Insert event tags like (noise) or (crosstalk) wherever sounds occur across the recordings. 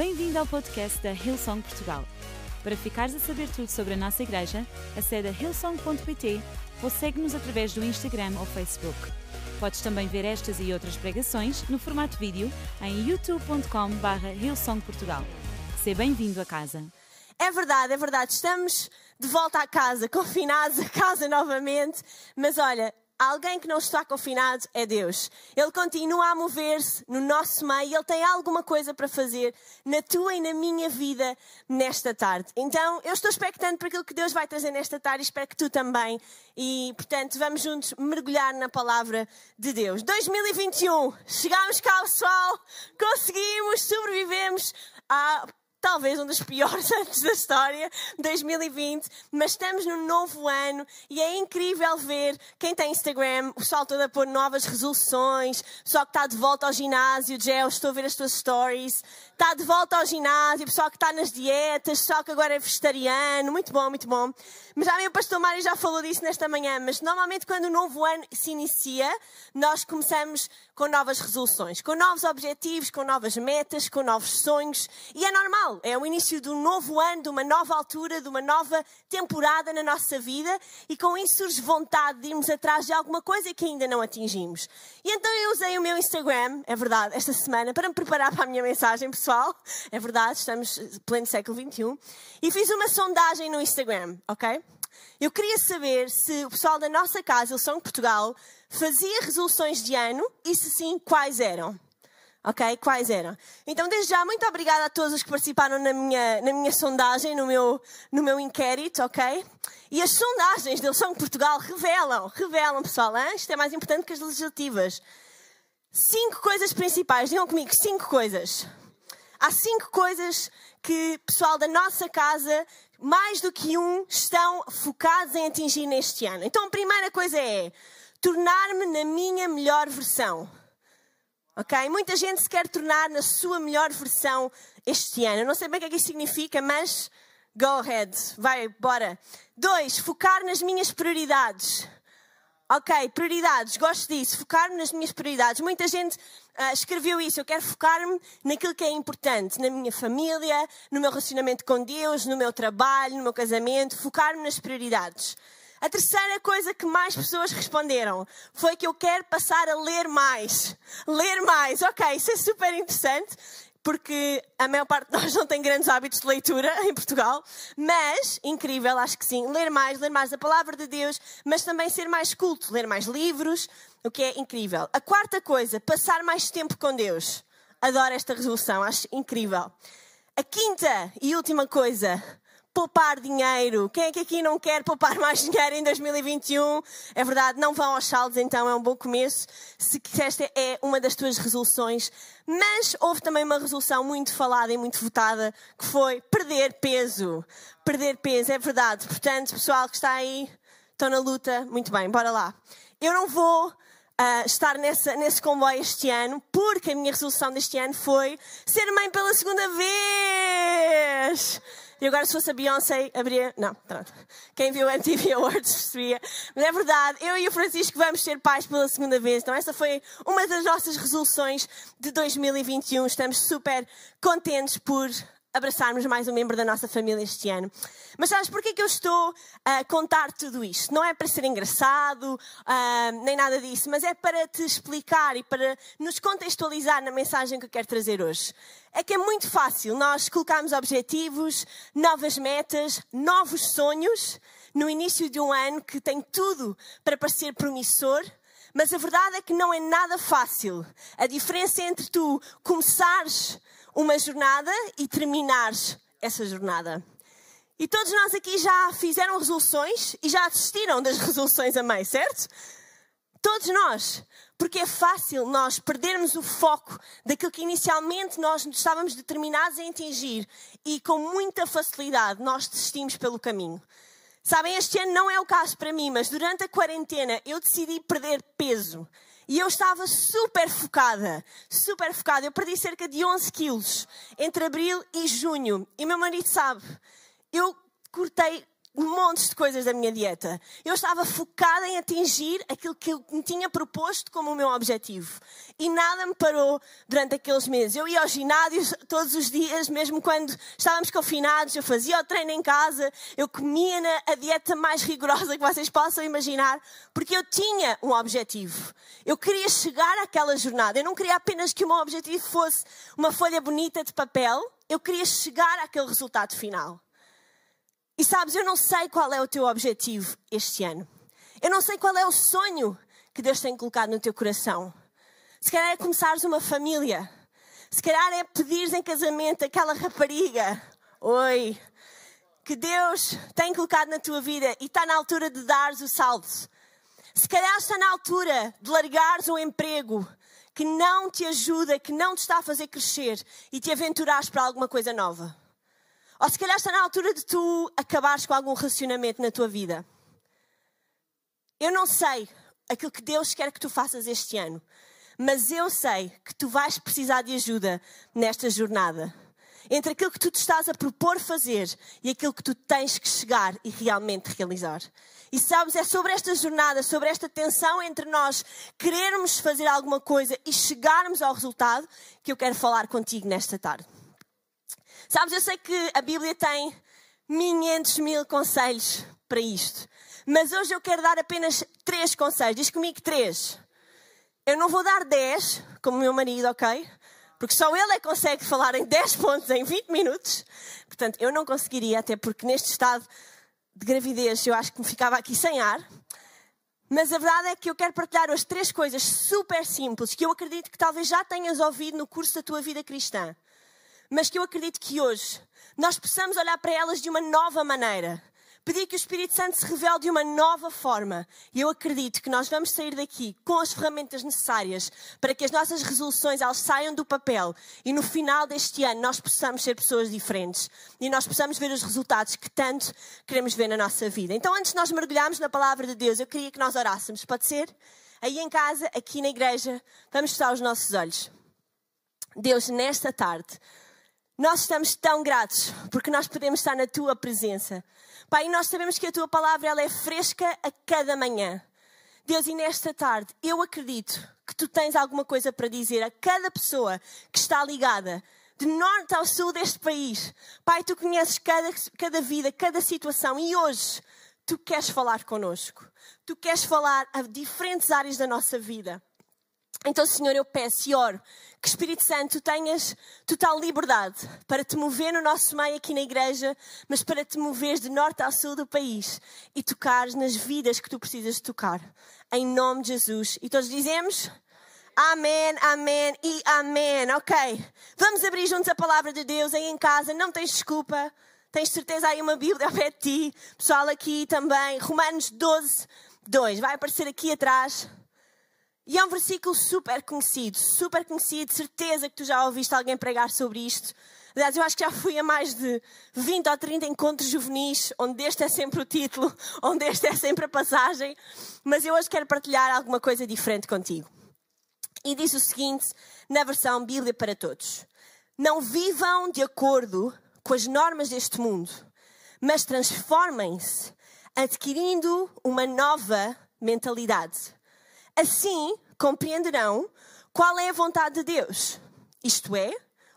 Bem-vindo ao podcast da Hillsong Portugal. Para ficares a saber tudo sobre a nossa igreja, acede a hillsong.pt ou segue-nos através do Instagram ou Facebook. Podes também ver estas e outras pregações no formato vídeo em youtube.com.br hillsongportugal. Seja bem-vindo a casa. É verdade, é verdade. Estamos de volta à casa, (laughs) confinados a casa novamente. Mas olha, alguém que não está confinado é Deus. Ele continua a mover-se no nosso meio, ele tem alguma coisa para fazer na tua e na minha vida nesta tarde. Então, eu estou expectante para aquilo que Deus vai trazer nesta tarde e espero que tu também. E, portanto, vamos juntos mergulhar na palavra de Deus. 2021, chegámos cá, pessoal, conseguimos, sobrevivemos à talvez um dos piores (laughs) anos da história, 2020, mas estamos no novo ano e é incrível ver quem tem Instagram, o pessoal todo a pôr novas resoluções, pessoal que está de volta ao ginásio, Gel, estou a ver as tuas stories, está de volta ao ginásio, pessoal que está nas dietas, pessoal que agora é vegetariano, muito bom, muito bom. Mas já o pastor Mário já falou disso nesta manhã, mas normalmente quando o novo ano se inicia, nós começamos com novas resoluções, com novos objetivos, com novas metas, com novos sonhos, e é normal é o início de um novo ano, de uma nova altura, de uma nova temporada na nossa vida e com isso surge vontade de irmos atrás de alguma coisa que ainda não atingimos. E então eu usei o meu Instagram, é verdade, esta semana, para me preparar para a minha mensagem pessoal. É verdade, estamos pleno século XXI. E fiz uma sondagem no Instagram, ok? Eu queria saber se o pessoal da nossa casa, eles são de Portugal, fazia resoluções de ano e se sim, quais eram. Ok? Quais eram? Então, desde já, muito obrigada a todos os que participaram na minha, na minha sondagem, no meu, no meu inquérito, ok? E as sondagens da Eleição de Portugal revelam, revelam, pessoal, hein? isto é mais importante que as legislativas. Cinco coisas principais, digam comigo, cinco coisas. Há cinco coisas que pessoal da nossa casa, mais do que um, estão focados em atingir neste ano. Então, a primeira coisa é tornar-me na minha melhor versão. Ok? Muita gente se quer tornar na sua melhor versão este ano. Eu não sei bem o que é que isso significa, mas go ahead. Vai, bora. Dois, focar nas minhas prioridades. Ok, prioridades, gosto disso, focar-me nas minhas prioridades. Muita gente uh, escreveu isso, eu quero focar-me naquilo que é importante, na minha família, no meu relacionamento com Deus, no meu trabalho, no meu casamento, focar-me nas prioridades. A terceira coisa que mais pessoas responderam foi que eu quero passar a ler mais. Ler mais. Ok, isso é super interessante porque a maior parte de nós não tem grandes hábitos de leitura em Portugal, mas, incrível, acho que sim, ler mais, ler mais a palavra de Deus, mas também ser mais culto, ler mais livros, o que é incrível. A quarta coisa, passar mais tempo com Deus. Adoro esta resolução, acho incrível. A quinta e última coisa, poupar dinheiro. Quem é que aqui não quer poupar (laughs) mais dinheiro em 2021? É verdade, não vão aos saldos, então é um bom começo. Se esta é uma das tuas resoluções. Mas houve também uma resolução muito falada e muito votada, que foi perder peso. Perder peso, é verdade. Portanto, pessoal que está aí, estão na luta, muito bem, bora lá. Eu não vou Uh, estar nessa, nesse comboio este ano, porque a minha resolução deste ano foi ser mãe pela segunda vez. E agora, se fosse a Beyoncé, abria. Não, pronto. Quem viu a MTV Awards percebia. Mas é verdade, eu e o Francisco vamos ser pais pela segunda vez. Então, essa foi uma das nossas resoluções de 2021. Estamos super contentes por abraçarmos mais um membro da nossa família este ano. Mas sabes porquê que eu estou a contar tudo isto? Não é para ser engraçado, uh, nem nada disso, mas é para te explicar e para nos contextualizar na mensagem que eu quero trazer hoje. É que é muito fácil nós colocarmos objetivos, novas metas, novos sonhos no início de um ano que tem tudo para parecer promissor, mas a verdade é que não é nada fácil. A diferença entre tu começares uma jornada e terminares essa jornada. E todos nós aqui já fizeram resoluções e já assistiram das (laughs) resoluções a meio, certo? Todos nós. Porque é fácil nós perdermos o foco daquilo que inicialmente nós estávamos determinados a atingir e com muita facilidade nós desistimos pelo caminho. Sabem, este ano não é o caso para mim, mas durante a quarentena eu decidi perder peso. E eu estava super focada, super focada. Eu perdi cerca de 11 quilos entre abril e junho. E meu marido sabe, eu cortei montes de coisas da minha dieta. Eu estava focada em atingir aquilo que eu me tinha proposto como o meu objetivo. E nada me parou durante aqueles meses. Eu ia ao ginásio todos os dias, mesmo quando estávamos confinados, eu fazia o treino em casa, eu comia na, a dieta mais rigorosa que vocês possam imaginar, porque eu tinha um objetivo. Eu queria chegar àquela jornada. Eu não queria apenas que o meu objetivo fosse uma folha bonita de papel, eu queria chegar àquele resultado final. E sabes, eu não sei qual é o teu objetivo este ano. Eu não sei qual é o sonho que Deus tem colocado no teu coração. Se calhar é começares uma família. Se calhar é pedires em casamento aquela rapariga. Oi. Que Deus tem colocado na tua vida e está na altura de dares o salto. Se calhar está na altura de largares um emprego que não te ajuda, que não te está a fazer crescer e te aventurares para alguma coisa nova. Ou se calhar está na altura de tu acabares com algum relacionamento na tua vida. Eu não sei aquilo que Deus quer que tu faças este ano, mas eu sei que tu vais precisar de ajuda nesta jornada. Entre aquilo que tu te estás a propor fazer e aquilo que tu tens que chegar e realmente realizar. E sabes, é sobre esta jornada, sobre esta tensão entre nós querermos fazer alguma coisa e chegarmos ao resultado que eu quero falar contigo nesta tarde. Sabes, eu sei que a Bíblia tem 500 mil conselhos para isto. Mas hoje eu quero dar apenas três conselhos. Diz comigo três. Eu não vou dar 10, como o meu marido, ok? Porque só ele é que consegue falar em 10 pontos em 20 minutos. Portanto, eu não conseguiria, até porque neste estado de gravidez eu acho que me ficava aqui sem ar. Mas a verdade é que eu quero partilhar hoje três coisas super simples que eu acredito que talvez já tenhas ouvido no curso da tua vida cristã mas que eu acredito que hoje nós possamos olhar para elas de uma nova maneira. Pedir que o Espírito Santo se revele de uma nova forma. E eu acredito que nós vamos sair daqui com as ferramentas necessárias para que as nossas resoluções elas saiam do papel e no final deste ano nós possamos ser pessoas diferentes e nós possamos ver os resultados que tanto queremos ver na nossa vida. Então, antes de nós mergulharmos na palavra de Deus, eu queria que nós orássemos. Pode ser? Aí em casa, aqui na igreja, vamos fechar os nossos olhos. Deus, nesta tarde, nós estamos tão gratos porque nós podemos estar na tua presença. Pai, nós sabemos que a tua palavra ela é fresca a cada manhã. Deus, e nesta tarde eu acredito que tu tens alguma coisa para dizer a cada pessoa que está ligada, de norte ao sul deste país. Pai, tu conheces cada, cada vida, cada situação e hoje tu queres falar connosco. Tu queres falar a diferentes áreas da nossa vida. Então, Senhor, eu peço e oro que Espírito Santo tu tenhas total liberdade para te mover no nosso meio aqui na igreja, mas para te moveres de norte ao sul do país e tocares nas vidas que tu precisas tocar. Em nome de Jesus. E todos dizemos. Amém, amém e amém. Ok. Vamos abrir juntos a palavra de Deus aí em casa. Não tens desculpa. Tens certeza aí uma Bíblia ao pé de ti. Pessoal aqui também. Romanos 12, 2. Vai aparecer aqui atrás. E é um versículo super conhecido, super conhecido, certeza que tu já ouviste alguém pregar sobre isto. Aliás, eu acho que já fui a mais de 20 ou 30 encontros juvenis, onde este é sempre o título, (laughs) onde este é sempre a passagem. Mas eu hoje quero partilhar alguma coisa diferente contigo. E diz o seguinte, na versão Bíblia para Todos: Não vivam de acordo com as normas deste mundo, mas transformem-se, adquirindo uma nova mentalidade Assim compreenderão qual é a vontade de Deus, isto é,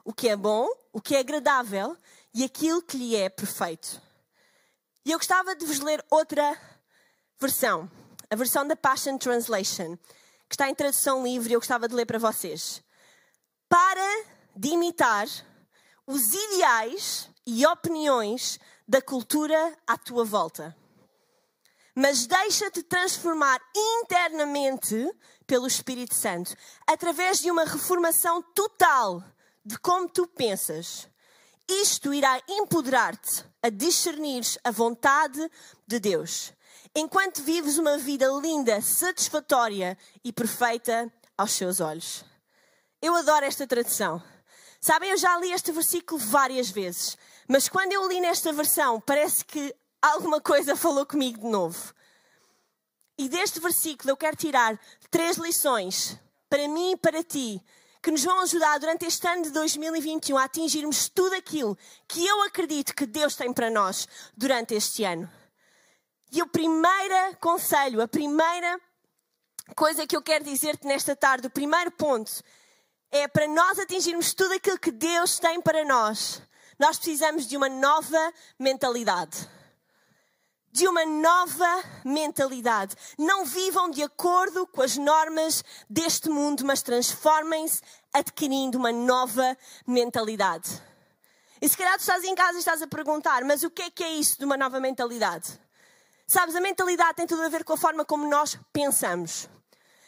o que é bom, o que é agradável e aquilo que lhe é perfeito. E eu gostava de vos ler outra versão, a versão da Passion Translation, que está em tradução livre e eu gostava de ler para vocês. Para de imitar os ideais e opiniões da cultura à tua volta mas deixa-te transformar internamente pelo Espírito Santo, através de uma reformação total de como tu pensas. Isto irá empoderar-te a discernir a vontade de Deus, enquanto vives uma vida linda, satisfatória e perfeita aos seus olhos. Eu adoro esta tradução. Sabem, eu já li este versículo várias vezes, mas quando eu li nesta versão, parece que alguma coisa falou comigo de novo. E deste versículo eu quero tirar três lições para mim e para ti, que nos vão ajudar durante este ano de 2021 a atingirmos tudo aquilo que eu acredito que Deus tem para nós durante este ano. E o primeiro conselho, a primeira coisa que eu quero dizer-te nesta tarde, o primeiro ponto, é para nós atingirmos tudo aquilo que Deus tem para nós, nós precisamos de uma nova mentalidade. De uma nova mentalidade. Não vivam de acordo com as normas deste mundo, mas transformem-se adquirindo uma nova mentalidade. E se calhar tu estás em casa e estás a perguntar, mas o que é que é isso de uma nova mentalidade? Sabes, a mentalidade tem tudo a ver com a forma como nós pensamos.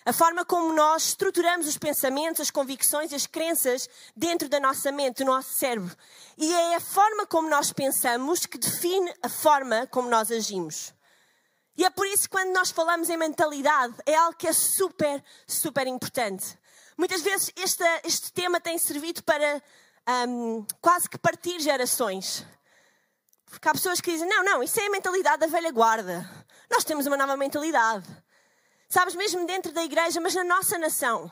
A forma como nós estruturamos os pensamentos, as convicções, as crenças dentro da nossa mente, do nosso cérebro. E é a forma como nós pensamos que define a forma como nós agimos. E é por isso que quando nós falamos em mentalidade, é algo que é super, super importante. Muitas vezes este, este tema tem servido para um, quase que partir gerações. Porque há pessoas que dizem: não, não, isso é a mentalidade da velha guarda. Nós temos uma nova mentalidade. Sabes, mesmo dentro da igreja, mas na nossa nação,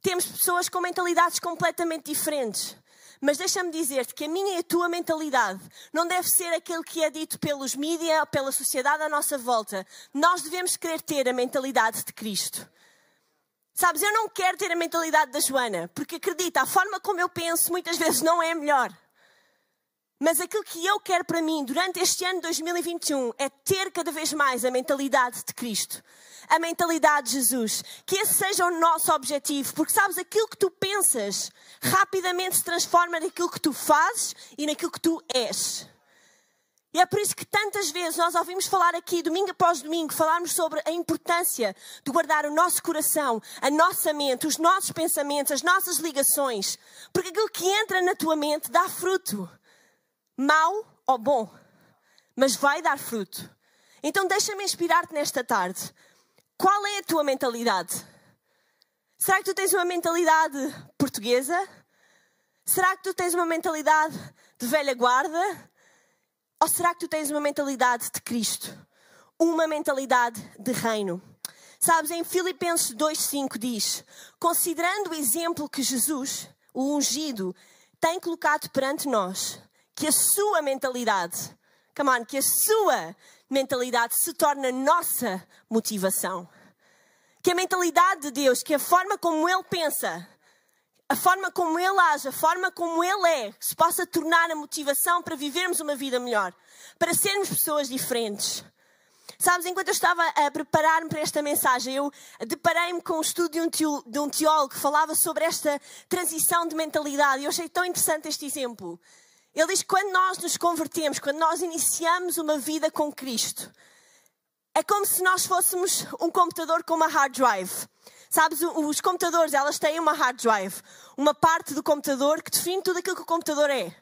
temos pessoas com mentalidades completamente diferentes. Mas deixa-me dizer-te que a minha e a tua mentalidade não deve ser aquilo que é dito pelos mídias, pela sociedade à nossa volta. Nós devemos querer ter a mentalidade de Cristo. Sabes, eu não quero ter a mentalidade da Joana, porque acredita, a forma como eu penso muitas vezes não é a melhor. Mas aquilo que eu quero para mim durante este ano 2021 é ter cada vez mais a mentalidade de Cristo, a mentalidade de Jesus. Que esse seja o nosso objetivo, porque sabes, aquilo que tu pensas rapidamente se transforma naquilo que tu fazes e naquilo que tu és. E é por isso que tantas vezes nós ouvimos falar aqui, domingo após domingo, falarmos sobre a importância de guardar o nosso coração, a nossa mente, os nossos pensamentos, as nossas ligações. Porque aquilo que entra na tua mente dá fruto mau ou bom, mas vai dar fruto. Então deixa-me inspirar-te nesta tarde. Qual é a tua mentalidade? Será que tu tens uma mentalidade portuguesa? Será que tu tens uma mentalidade de velha guarda? Ou será que tu tens uma mentalidade de Cristo? Uma mentalidade de reino? Sabes, em Filipenses 2,5 diz: Considerando o exemplo que Jesus, o ungido, tem colocado perante nós, que a sua mentalidade, come on, que a sua mentalidade se torne a nossa motivação. Que a mentalidade de Deus, que a forma como Ele pensa, a forma como Ele age, a forma como Ele é, se possa tornar a motivação para vivermos uma vida melhor, para sermos pessoas diferentes. Sabes, enquanto eu estava a preparar-me para esta mensagem, eu deparei-me com um estudo de um teólogo que falava sobre esta transição de mentalidade e eu achei tão interessante este exemplo. Ele diz que quando nós nos convertemos, quando nós iniciamos uma vida com Cristo, é como se nós fôssemos um computador com uma hard drive. Sabes, os computadores, elas têm uma hard drive, uma parte do computador que define tudo aquilo que o computador é.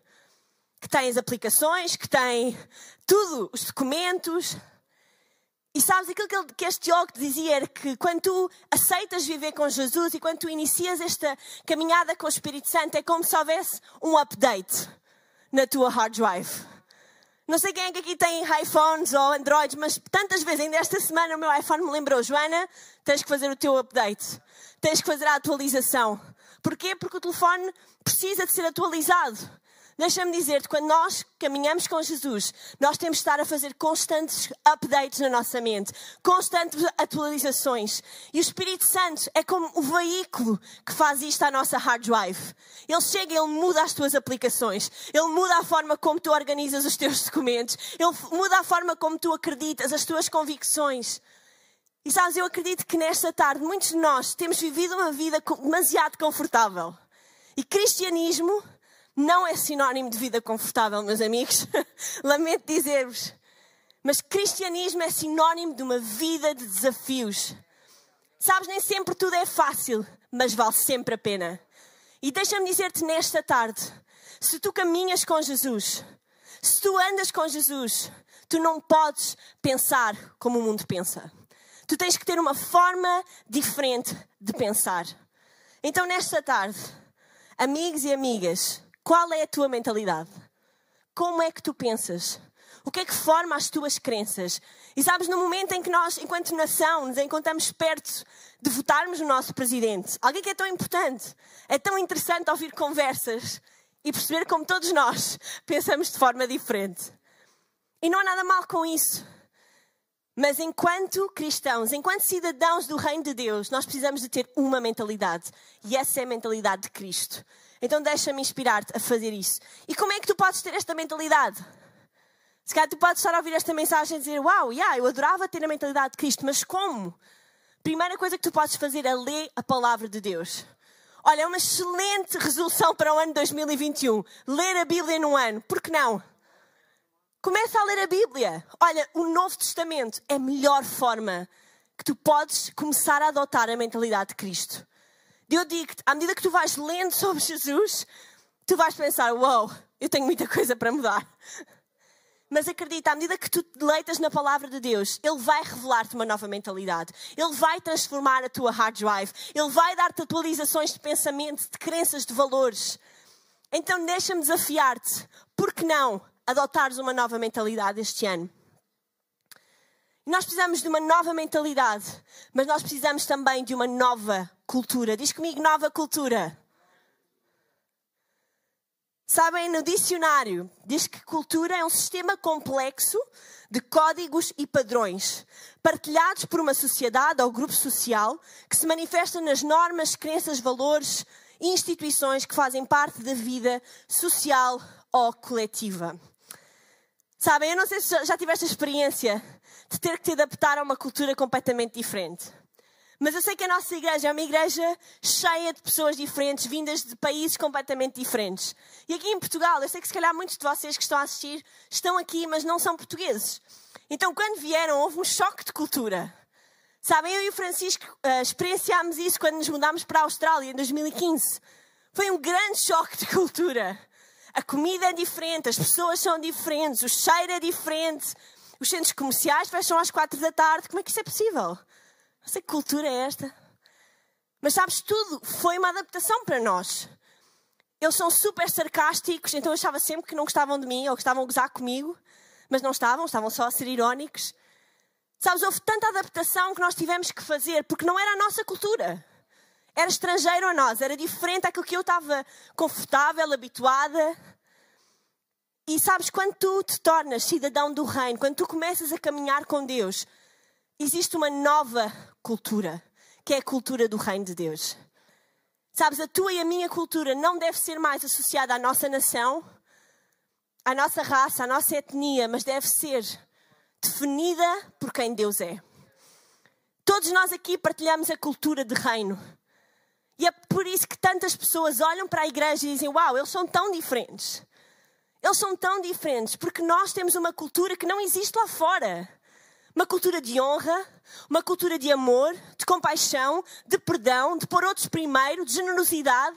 Que tem as aplicações, que tem tudo, os documentos. E sabes, aquilo que, este Tiago dizia era que quando tu aceitas viver com Jesus e quando tu inicias esta caminhada com o Espírito Santo, é como se houvesse um update na tua hard drive. Não sei quem é que aqui tem iPhones ou Androids, mas tantas vezes, ainda esta semana, o meu iPhone me lembrou: Joana, tens que fazer o teu update, tens que fazer a atualização. Porquê? Porque o telefone precisa de ser atualizado. Deixa-me dizer-te, quando nós caminhamos com Jesus, nós temos de estar a fazer constantes updates na nossa mente, constantes atualizações. E o Espírito Santo é como o veículo que faz isto à nossa hard drive. Ele chega, ele muda as tuas aplicações, ele muda a forma como tu organizas os teus documentos, ele muda a forma como tu acreditas, as tuas convicções. E sabes, eu acredito que nesta tarde muitos de nós temos vivido uma vida demasiado confortável. E cristianismo não é sinónimo de vida confortável, meus amigos. (laughs) Lamento dizer-vos. Mas cristianismo é sinónimo de uma vida de desafios. Sabes, nem sempre tudo é fácil, mas vale sempre a pena. E deixa-me dizer-te nesta tarde: se tu caminhas com Jesus, se tu andas com Jesus, tu não podes pensar como o mundo pensa. Tu tens que ter uma forma diferente de pensar. Então, nesta tarde, amigos e amigas, qual é a tua mentalidade? Como é que tu pensas? O que é que forma as tuas crenças? E sabes, no momento em que nós, enquanto nação, nos encontramos perto de votarmos o nosso presidente, alguém que é tão importante, é tão interessante ouvir conversas e perceber como todos nós (laughs) pensamos de forma diferente. E não há nada mal com isso. Mas enquanto cristãos, enquanto cidadãos do reino de Deus, nós precisamos de ter uma mentalidade. E essa é a mentalidade de Cristo. Então deixa-me inspirar-te a fazer isso. E como é que tu podes ter esta mentalidade? Se calhar tu podes estar a ouvir esta mensagem e dizer: Uau, yeah, eu adorava ter a mentalidade de Cristo, mas como? Primeira coisa que tu podes fazer é ler a palavra de Deus. Olha, é uma excelente resolução para o ano 2021. Ler a Bíblia num ano. Por que não? Começa a ler a Bíblia. Olha, o Novo Testamento é a melhor forma que tu podes começar a adotar a mentalidade de Cristo. Eu digo-te, à medida que tu vais lendo sobre Jesus, tu vais pensar: Uau, wow, eu tenho muita coisa para mudar. Mas acredita, à medida que tu deleitas na palavra de Deus, Ele vai revelar-te uma nova mentalidade. Ele vai transformar a tua hard drive. Ele vai dar-te atualizações de pensamento, de crenças, de valores. Então deixa-me desafiar-te. Por que não adotares uma nova mentalidade este ano. Nós precisamos de uma nova mentalidade, mas nós precisamos também de uma nova cultura. Diz comigo, nova cultura. Sabem, no dicionário diz que cultura é um sistema complexo de códigos e padrões, partilhados por uma sociedade ou grupo social que se manifesta nas normas, crenças, valores e instituições que fazem parte da vida social ou coletiva. Sabem, eu não sei se já tiveste a experiência de ter que te adaptar a uma cultura completamente diferente. Mas eu sei que a nossa igreja é uma igreja cheia de pessoas diferentes, vindas de países completamente diferentes. E aqui em Portugal, eu sei que se calhar muitos de vocês que estão a assistir estão aqui, mas não são portugueses. Então, quando vieram, houve um choque de cultura. Sabem, eu e o Francisco uh, experienciámos isso quando nos mudámos para a Austrália em 2015. Foi um grande choque de cultura. A comida é diferente, as pessoas são diferentes, o cheiro é diferente, os centros comerciais fecham às quatro da tarde. Como é que isso é possível? Não sei que cultura é esta. Mas sabes, tudo foi uma adaptação para nós. Eles são super sarcásticos, então eu achava sempre que não gostavam de mim ou que estavam a gozar comigo, mas não estavam, estavam só a ser irónicos. Sabes, houve tanta adaptação que nós tivemos que fazer porque não era a nossa cultura era estrangeiro a nós, era diferente daquilo que eu estava confortável, habituada. E sabes, quando tu te tornas cidadão do reino, quando tu começas a caminhar com Deus, existe uma nova cultura, que é a cultura do reino de Deus. Sabes, a tua e a minha cultura não deve ser mais associada à nossa nação, à nossa raça, à nossa etnia, mas deve ser definida por quem Deus é. Todos nós aqui partilhamos a cultura de reino. E é por isso que tantas pessoas olham para a igreja e dizem: Uau, eles são tão diferentes. Eles são tão diferentes porque nós temos uma cultura que não existe lá fora. Uma cultura de honra, uma cultura de amor, de compaixão, de perdão, de pôr outros primeiro, de generosidade.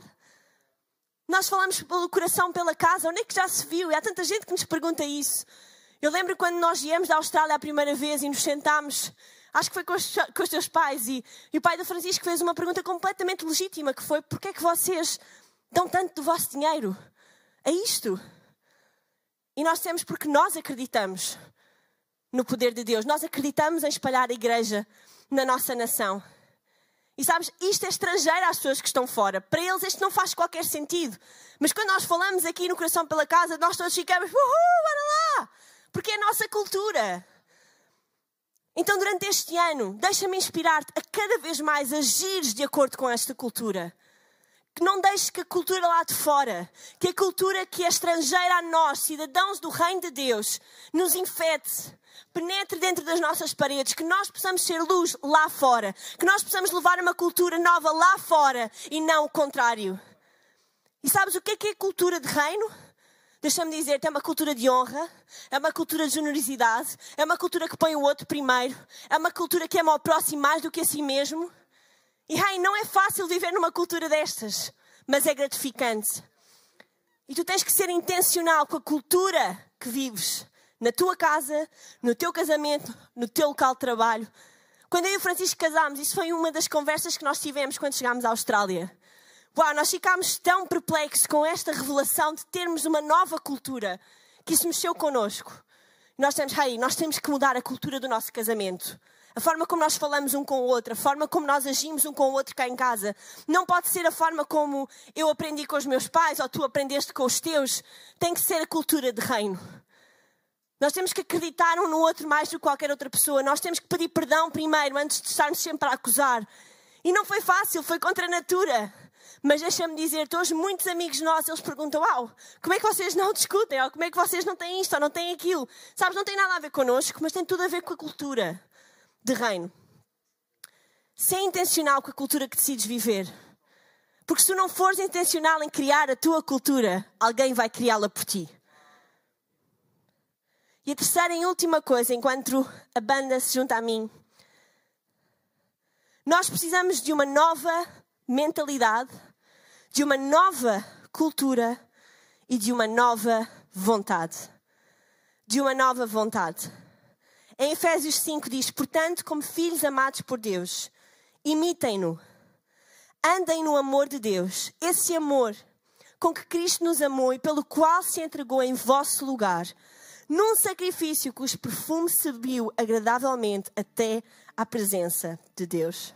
Nós falamos pelo coração, pela casa, onde é que já se viu? E há tanta gente que nos pergunta isso. Eu lembro quando nós viemos da Austrália a primeira vez e nos sentámos acho que foi com os, com os teus pais, e, e, o pai do Francisco fez uma pergunta completamente legítima, que foi, porquê é que vocês dão tanto do vosso dinheiro a isto? E nós temos porque nós acreditamos no poder de Deus, nós acreditamos em espalhar a igreja na nossa nação. E sabes, isto é estrangeiro às pessoas que estão fora. Para eles isto não faz qualquer sentido. Mas quando nós falamos aqui no Coração pela Casa, nós todos ficamos, uhul, bora lá! Porque é a nossa cultura. Então, durante este ano, deixa-me inspirar-te a cada vez mais agires de acordo com esta cultura. Que não deixes que a cultura lá de fora, que a cultura que é estrangeira a nós, cidadãos do Reino de Deus, nos infete, penetre dentro das nossas paredes, que nós possamos ser luz lá fora, que nós possamos levar uma cultura nova lá fora e não o contrário. E sabes o que é que é cultura de reino? Deixa-me dizer, é uma cultura de honra, é uma cultura de generosidade, é uma cultura que põe o outro primeiro, é uma cultura que ama o próximo mais do que a si mesmo. E ai, não é fácil viver numa cultura destas, mas é gratificante. E tu tens que ser intencional com a cultura que vives na tua casa, no teu casamento, no teu local de trabalho. Quando eu e o Francisco casámos, isso foi uma das conversas que nós tivemos quando chegámos à Austrália. Uau, nós ficámos tão perplexos com esta revelação de termos uma nova cultura que isso mexeu connosco. Nós temos, hey, nós temos que mudar a cultura do nosso casamento. A forma como nós falamos um com o outro, a forma como nós agimos um com o outro cá em casa. Não pode ser a forma como eu aprendi com os meus pais ou tu aprendeste com os teus. Tem que ser a cultura de reino. Nós temos que acreditar um no outro mais do que qualquer outra pessoa. Nós temos que pedir perdão primeiro, antes de estarmos sempre a acusar. E não foi fácil, foi contra a natura. Mas deixa-me dizer-te, hoje muitos amigos nossos, eles perguntam, uau, como é que vocês não discutem? Ou como é que vocês não têm isto ou não têm aquilo? Sabes, não tem nada a ver connosco, mas tem tudo a ver com a cultura de reino. Se é intencional com a cultura que decides viver. Porque se tu não fores intencional em criar a tua cultura, alguém vai criá-la por ti. E a terceira e última coisa, enquanto a banda se junta a mim, nós precisamos de uma nova mentalidade, de uma nova cultura e de uma nova vontade. De uma nova vontade. Em Efésios 5 diz: Portanto, como filhos amados por Deus, imitem-no. Andem no amor de Deus, esse amor com que Cristo nos amou e pelo qual se entregou em vosso lugar num sacrifício cujo perfume subiu agradavelmente até à presença de Deus.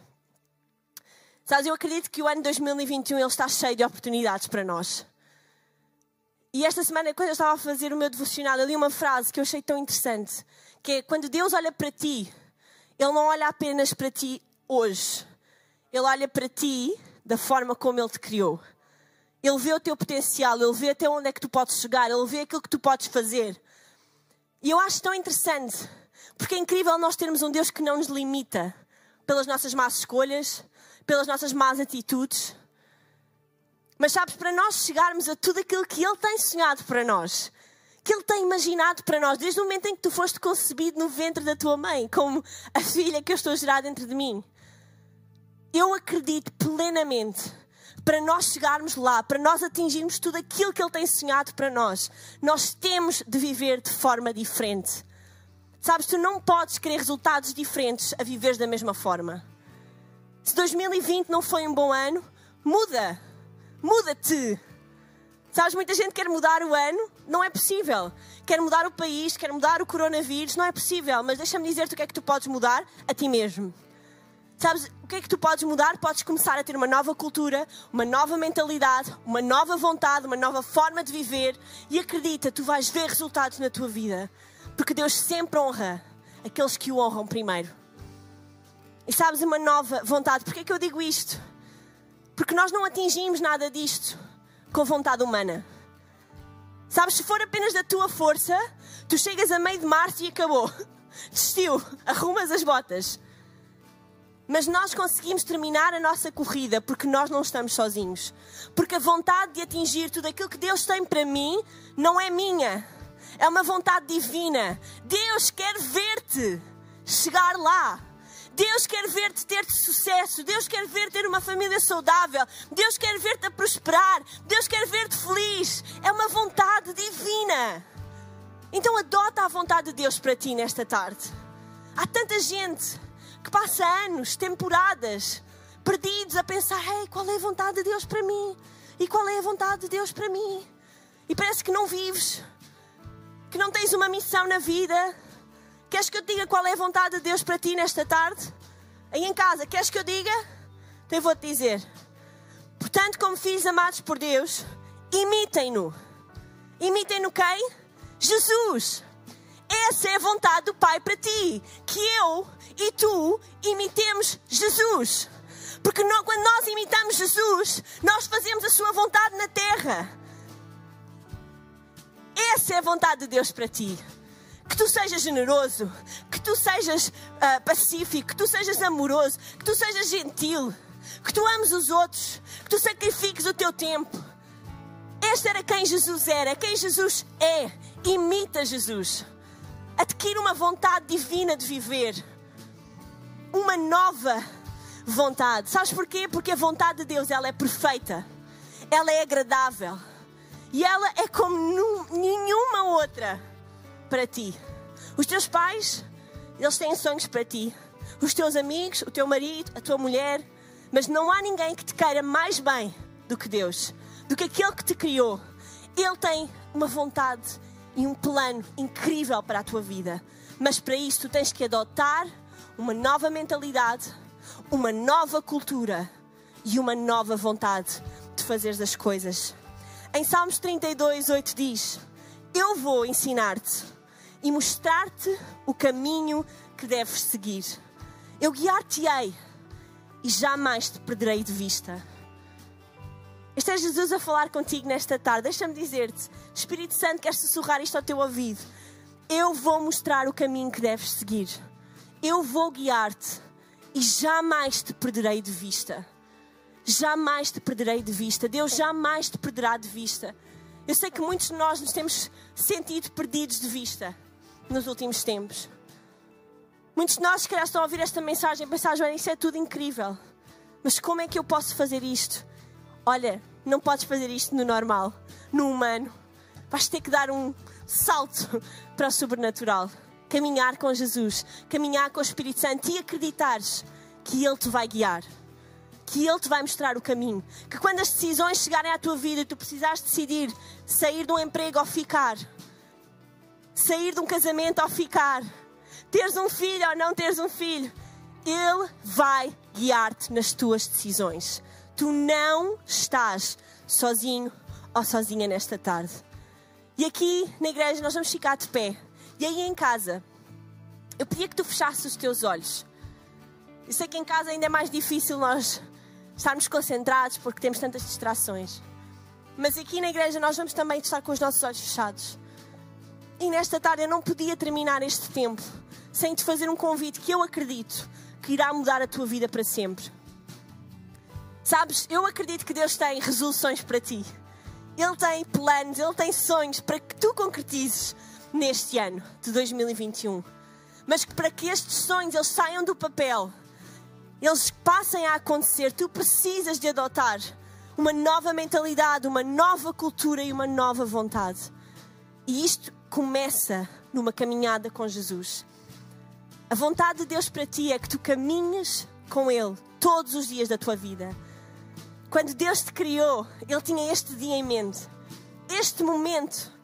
Sabes, eu acredito que o ano 2021 ele está cheio de oportunidades para nós. E esta semana, quando eu estava a fazer o meu devocional, eu li uma frase que eu achei tão interessante, que é quando Deus olha para ti, Ele não olha apenas para ti hoje. Ele olha para ti da forma como Ele te criou. Ele vê o teu potencial, Ele vê até onde é que tu podes chegar, Ele vê aquilo que tu podes fazer. E eu acho tão interessante, porque é incrível nós termos um Deus que não nos limita pelas nossas más escolhas, pelas nossas más atitudes. Mas sabes, para nós chegarmos a tudo aquilo que Ele tem sonhado para nós, que Ele tem imaginado para nós, desde o momento em que tu foste concebido no ventre da tua mãe, como a filha que eu estou a gerar dentro de mim, eu acredito plenamente para nós chegarmos lá, para nós atingirmos tudo aquilo que Ele tem sonhado para nós, nós temos de viver de forma diferente. Sabes, tu não podes querer resultados diferentes a viver da mesma forma. Se 2020 não foi um bom ano, muda. Muda-te. Sabes, muita gente quer mudar o ano, não é possível. Quer mudar o país, quer mudar o coronavírus, não é possível. Mas deixa-me dizer-te o que é que tu podes mudar a ti mesmo. Sabes o que é que tu podes mudar? Podes começar a ter uma nova cultura, uma nova mentalidade, uma nova vontade, uma nova forma de viver e acredita, tu vais ver resultados na tua vida. Porque Deus sempre honra aqueles que o honram primeiro. E sabes uma nova vontade. Porquê é que eu digo isto? Porque nós não atingimos nada disto com vontade humana. Sabes, se for apenas da tua força, tu chegas a meio de março e acabou. (laughs) Desistiu, arrumas as botas. Mas nós conseguimos terminar a nossa corrida porque nós não estamos sozinhos. Porque a vontade de atingir tudo aquilo que Deus tem para mim não é minha. É uma vontade divina. Deus quer ver-te chegar lá. Deus quer ver-te ter sucesso. Deus quer ver-te ter uma família saudável. Deus quer ver-te a prosperar. Deus quer ver-te feliz. É uma vontade divina. Então adota a vontade de Deus para ti nesta tarde. Há tanta gente que passa anos, temporadas, perdidos a pensar: hey, qual é a vontade de Deus para mim? E qual é a vontade de Deus para mim? E parece que não vives, que não tens uma missão na vida. Queres que eu te diga qual é a vontade de Deus para ti nesta tarde? Aí em casa, queres que eu diga? Então eu vou-te dizer. Portanto, como filhos amados por Deus, imitem-no. Imitem-no quem? Jesus. Essa é a vontade do Pai para ti. Que eu e tu imitemos Jesus. Porque nós, quando nós imitamos Jesus, nós fazemos a sua vontade na terra. Essa é a vontade de Deus para ti. Que tu sejas generoso, que tu sejas uh, pacífico, que tu sejas amoroso, que tu sejas gentil, que tu ames os outros, que tu sacrifiques o teu tempo. Este era quem Jesus era, quem Jesus é. Imita Jesus. Adquire uma vontade divina de viver uma nova vontade. Sabes porquê? Porque a vontade de Deus ela é perfeita, ela é agradável e ela é como nenhuma outra para ti. Os teus pais, eles têm sonhos para ti. Os teus amigos, o teu marido, a tua mulher, mas não há ninguém que te queira mais bem do que Deus, do que aquele que te criou. Ele tem uma vontade e um plano incrível para a tua vida. Mas para isso tu tens que adotar uma nova mentalidade, uma nova cultura e uma nova vontade de fazer as coisas. Em Salmos 32, 8 diz: Eu vou ensinar-te, e mostrar-te o caminho que deves seguir. Eu guiar-te-ei e jamais te perderei de vista. Este é Jesus a falar contigo nesta tarde. Deixa-me dizer-te, Espírito Santo quer sussurrar isto ao teu ouvido. Eu vou mostrar o caminho que deves seguir. Eu vou guiar-te e jamais te perderei de vista. Jamais te perderei de vista. Deus jamais te perderá de vista. Eu sei que muitos de nós nos temos sentido perdidos de vista nos últimos tempos. Muitos de nós, se calhar, estão a ouvir esta mensagem e pensar, Joana, isso é tudo incrível. Mas como é que eu posso fazer isto? Olha, não podes fazer isto no normal, no humano. Vais ter que dar um salto (laughs) para o sobrenatural. Caminhar com Jesus, caminhar com o Espírito Santo e acreditares que Ele te vai guiar, que Ele te vai mostrar o caminho. Que quando as decisões chegarem à tua vida e tu precisares decidir sair de um emprego ou ficar, sair de um casamento ou ficar, teres um filho ou não teres um filho, Ele vai guiar-te nas tuas decisões. Tu não estás sozinho ou sozinha nesta tarde. E aqui na igreja nós vamos ficar de pé. E aí em casa, eu pedia que tu fechasses os teus olhos. Eu sei que em casa ainda é mais difícil nós estarmos concentrados porque temos tantas distrações. Mas aqui na igreja nós vamos também estar com os nossos olhos fechados. E nesta tarde eu não podia terminar este tempo sem te fazer um convite que eu acredito que irá mudar a tua vida para sempre. Sabes, eu acredito que Deus tem resoluções para ti. Ele tem planos, Ele tem sonhos para que tu concretizes neste ano de 2021. Mas que para que estes sonhos eles saiam do papel, eles passem a acontecer, tu precisas de adotar uma nova mentalidade, uma nova cultura e uma nova vontade. E isto começa numa caminhada com Jesus. A vontade de Deus para ti é que tu caminhes com Ele todos os dias da tua vida. Quando Deus te criou, Ele tinha este dia em mente, este momento.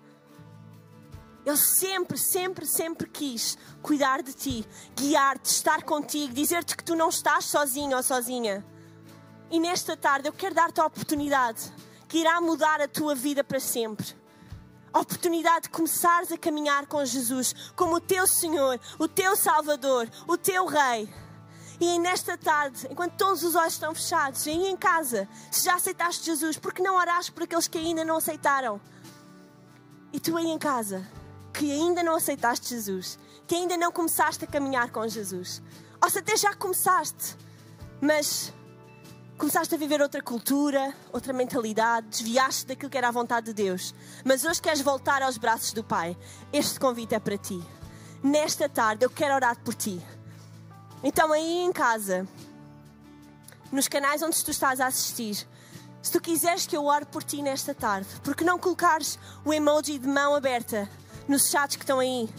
Ele sempre, sempre, sempre quis cuidar de ti, guiar-te, estar contigo, dizer-te que tu não estás sozinho ou sozinha. E nesta tarde eu quero dar-te a oportunidade que irá mudar a tua vida para sempre. A oportunidade de começares a caminhar com Jesus como o teu Senhor, o teu Salvador, o teu Rei. E nesta tarde, enquanto todos os olhos estão fechados, aí em casa, se já aceitaste Jesus, porque não oraste por aqueles que ainda não aceitaram? E tu aí em casa, que ainda não aceitaste Jesus, que ainda não começaste a caminhar com Jesus, ou se até já começaste, mas começaste a viver outra cultura, outra mentalidade, desviaste daquilo que era a vontade de Deus, mas hoje queres voltar aos braços do Pai, este convite é para ti. Nesta tarde eu quero orar por ti. Então, aí em casa, nos canais onde tu estás a assistir, se tu quiseres que eu ore por ti nesta tarde, porque não colocares o emoji de mão aberta nos chats que estão aí,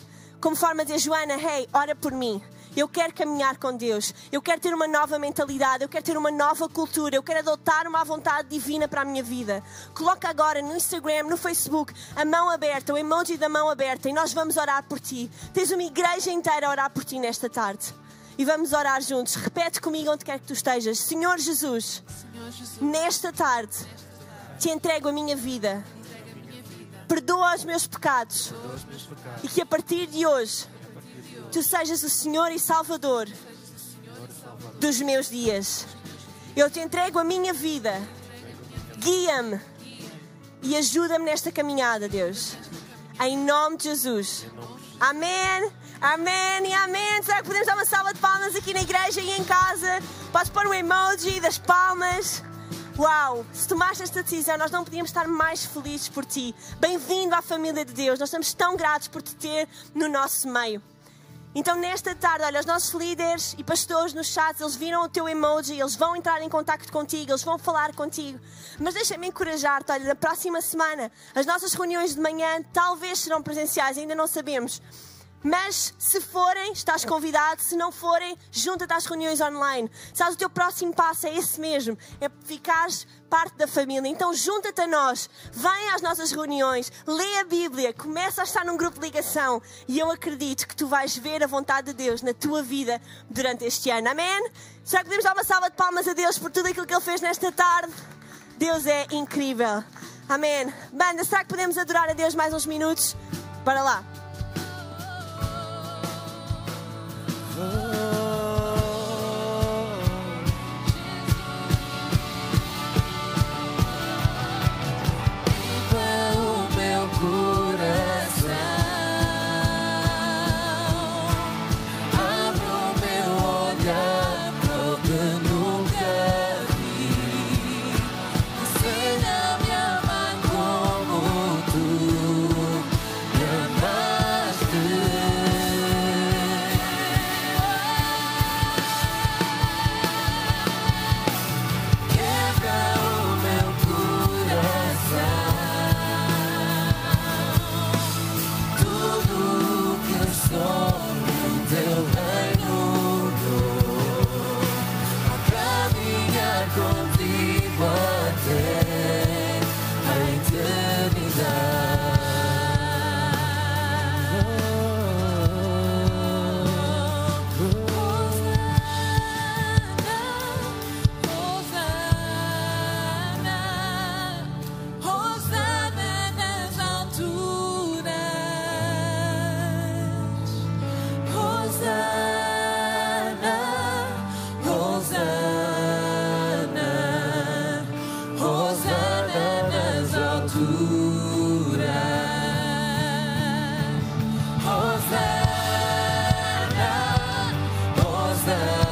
como forma de Joana, hey, ora por mim. Eu quero caminhar com Deus. Eu quero ter uma nova mentalidade. Eu quero ter uma nova cultura. Eu quero adotar uma vontade divina para a minha vida. Coloca agora no Instagram, no Facebook, a mão aberta, o emoji da mão aberta e nós vamos orar por ti. Tens uma igreja inteira a orar por ti nesta tarde e vamos orar juntos. Repete comigo onde quer que tu estejas. Senhor Jesus, Senhor Jesus nesta tarde te entrego a minha vida. Perdoa os meus pecados e que a partir de hoje tu sejas o Senhor e Salvador dos meus dias. Eu te entrego a minha vida. Guia-me e ajuda-me nesta caminhada, Deus. Em nome de Jesus. Amém. Amém e amém. Será que podemos dar uma salva de palmas aqui na igreja e em casa? Podes pôr um emoji das palmas. Uau! Se tomaste esta decisão, nós não podíamos estar mais felizes por ti. Bem-vindo à família de Deus. Nós estamos tão gratos por te ter no nosso meio. Então, nesta tarde, olha, os nossos líderes e pastores nos chats, eles viram o teu emoji, eles vão entrar em contato contigo, eles vão falar contigo. Mas deixa-me encorajar-te, olha, na próxima semana, as nossas reuniões de manhã talvez serão presenciais, ainda não sabemos. Mas se forem, estás convidado. Se não forem, junta-te às reuniões online. Sabes, o teu próximo passo é esse mesmo: é ficares parte da família. Então junta-te a nós, vem às nossas reuniões, lê a Bíblia, começa a estar num grupo de ligação e eu acredito que tu vais ver a vontade de Deus na tua vida durante este ano. Amém? Será que podemos dar uma salva de palmas a Deus por tudo aquilo que Ele fez nesta tarde? Deus é incrível. Amém. Banda, será que podemos adorar a Deus mais uns minutos? Para lá. Oh. the